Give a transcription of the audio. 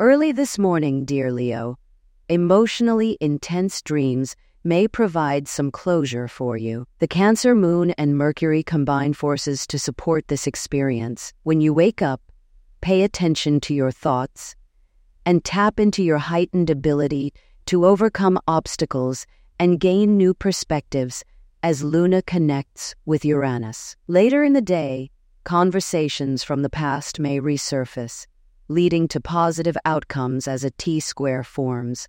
Early this morning, dear Leo, emotionally intense dreams may provide some closure for you. The Cancer Moon and Mercury combine forces to support this experience. When you wake up, pay attention to your thoughts and tap into your heightened ability to overcome obstacles and gain new perspectives as Luna connects with Uranus. Later in the day, conversations from the past may resurface, leading to positive outcomes as a T square forms.